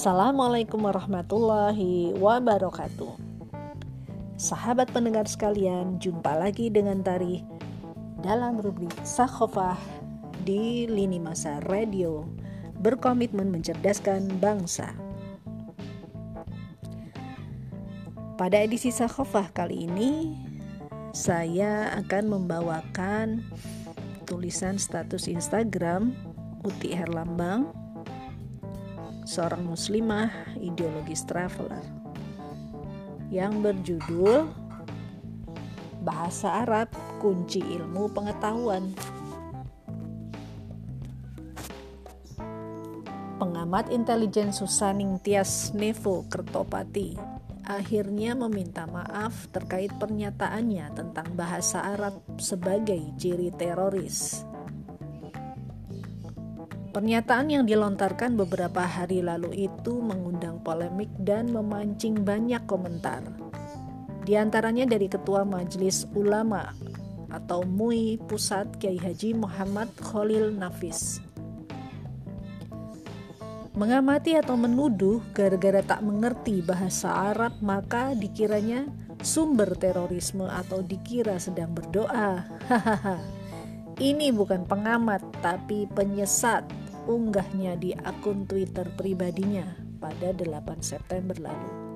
Assalamualaikum warahmatullahi wabarakatuh. Sahabat pendengar sekalian, jumpa lagi dengan Tari dalam rubrik Sakhofah di Lini Masa Radio berkomitmen mencerdaskan bangsa. Pada edisi Sakhofah kali ini, saya akan membawakan tulisan status Instagram Uti Herlambang seorang muslimah ideologis traveler yang berjudul Bahasa Arab Kunci Ilmu Pengetahuan. Pengamat intelijen Susaning Tias Nevo Kertopati akhirnya meminta maaf terkait pernyataannya tentang bahasa Arab sebagai ciri teroris. Pernyataan yang dilontarkan beberapa hari lalu itu mengundang polemik dan memancing banyak komentar. Di antaranya dari Ketua Majelis Ulama atau MUI Pusat Kiai Haji Muhammad Khalil Nafis. Mengamati atau menuduh gara-gara tak mengerti bahasa Arab maka dikiranya sumber terorisme atau dikira sedang berdoa. Hahaha. Ini bukan pengamat tapi penyesat unggahnya di akun Twitter pribadinya pada 8 September lalu.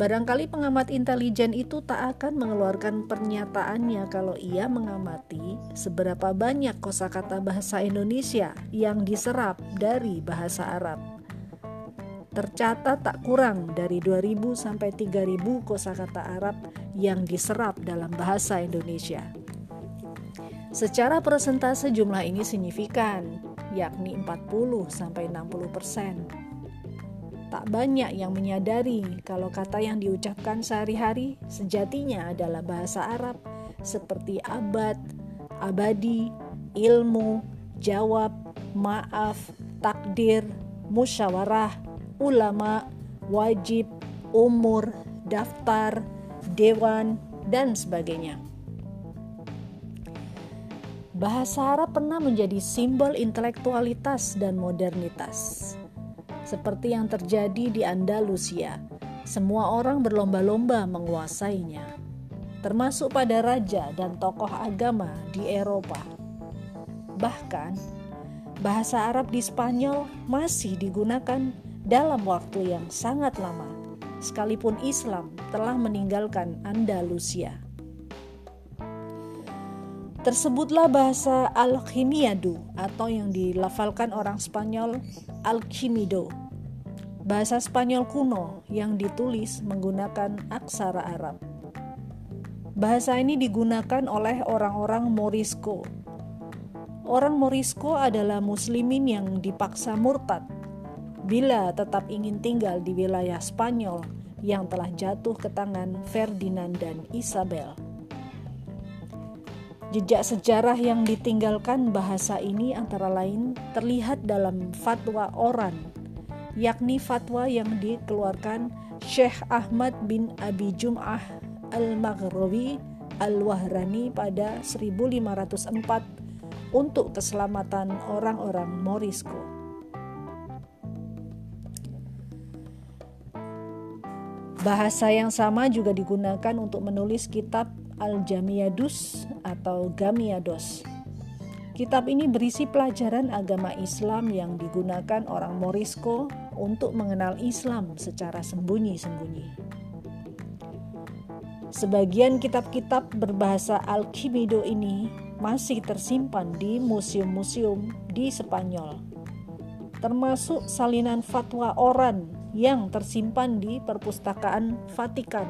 Barangkali pengamat intelijen itu tak akan mengeluarkan pernyataannya kalau ia mengamati seberapa banyak kosakata bahasa Indonesia yang diserap dari bahasa Arab. Tercatat tak kurang dari 2000 sampai 3000 kosakata Arab yang diserap dalam bahasa Indonesia. Secara persentase jumlah ini signifikan, yakni 40 sampai 60 persen. Tak banyak yang menyadari kalau kata yang diucapkan sehari-hari sejatinya adalah bahasa Arab seperti abad, abadi, ilmu, jawab, maaf, takdir, musyawarah, ulama, wajib, umur, daftar, dewan, dan sebagainya. Bahasa Arab pernah menjadi simbol intelektualitas dan modernitas. Seperti yang terjadi di Andalusia, semua orang berlomba-lomba menguasainya, termasuk pada raja dan tokoh agama di Eropa. Bahkan, bahasa Arab di Spanyol masih digunakan dalam waktu yang sangat lama, sekalipun Islam telah meninggalkan Andalusia. Tersebutlah bahasa Alkimiado atau yang dilafalkan orang Spanyol Alkimido. Bahasa Spanyol kuno yang ditulis menggunakan aksara Arab. Bahasa ini digunakan oleh orang-orang Morisco. Orang Morisco adalah muslimin yang dipaksa murtad bila tetap ingin tinggal di wilayah Spanyol yang telah jatuh ke tangan Ferdinand dan Isabel. Jejak sejarah yang ditinggalkan bahasa ini antara lain terlihat dalam fatwa Oran, yakni fatwa yang dikeluarkan Syekh Ahmad bin Abi Jum'ah Al-Maghrawi Al-Wahrani pada 1504 untuk keselamatan orang-orang Morisco. Bahasa yang sama juga digunakan untuk menulis kitab Al-Jamiadus atau Gamiados. Kitab ini berisi pelajaran agama Islam yang digunakan orang Morisco untuk mengenal Islam secara sembunyi-sembunyi. Sebagian kitab-kitab berbahasa Al-Kimido ini masih tersimpan di museum-museum di Spanyol, termasuk salinan fatwa Oran yang tersimpan di perpustakaan Vatikan,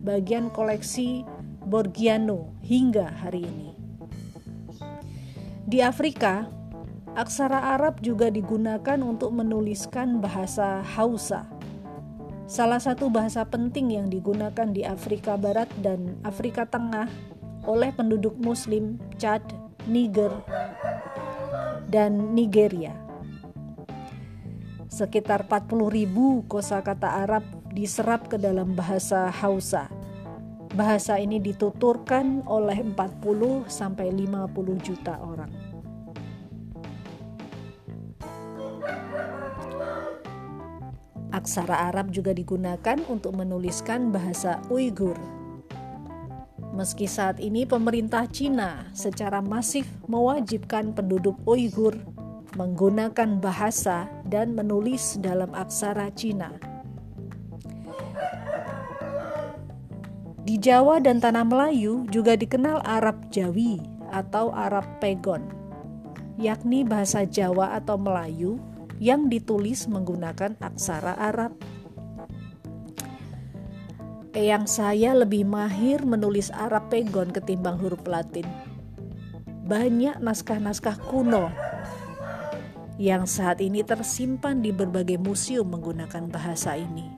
bagian koleksi Borgiano hingga hari ini. Di Afrika, aksara Arab juga digunakan untuk menuliskan bahasa Hausa. Salah satu bahasa penting yang digunakan di Afrika Barat dan Afrika Tengah oleh penduduk muslim Chad, Niger, dan Nigeria. Sekitar 40.000 kosakata Arab diserap ke dalam bahasa Hausa Bahasa ini dituturkan oleh 40 sampai 50 juta orang. Aksara Arab juga digunakan untuk menuliskan bahasa Uighur. Meski saat ini pemerintah Cina secara masif mewajibkan penduduk Uighur menggunakan bahasa dan menulis dalam aksara Cina. Di Jawa dan Tanah Melayu juga dikenal Arab Jawi atau Arab Pegon, yakni bahasa Jawa atau Melayu yang ditulis menggunakan aksara Arab. Eyang saya lebih mahir menulis Arab Pegon ketimbang huruf Latin. Banyak naskah-naskah kuno yang saat ini tersimpan di berbagai museum menggunakan bahasa ini.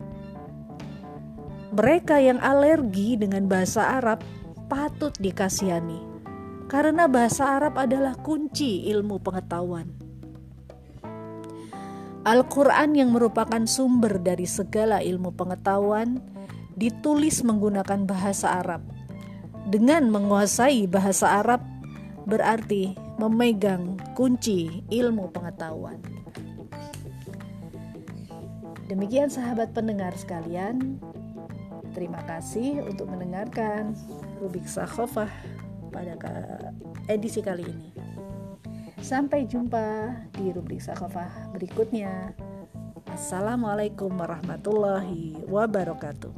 Mereka yang alergi dengan bahasa Arab patut dikasihani, karena bahasa Arab adalah kunci ilmu pengetahuan. Al-Quran yang merupakan sumber dari segala ilmu pengetahuan ditulis menggunakan bahasa Arab. Dengan menguasai bahasa Arab berarti memegang kunci ilmu pengetahuan. Demikian sahabat pendengar sekalian, Terima kasih untuk mendengarkan Rubik Sakhofah pada edisi kali ini. Sampai jumpa di Rubrik Sakhofah berikutnya. Assalamualaikum warahmatullahi wabarakatuh.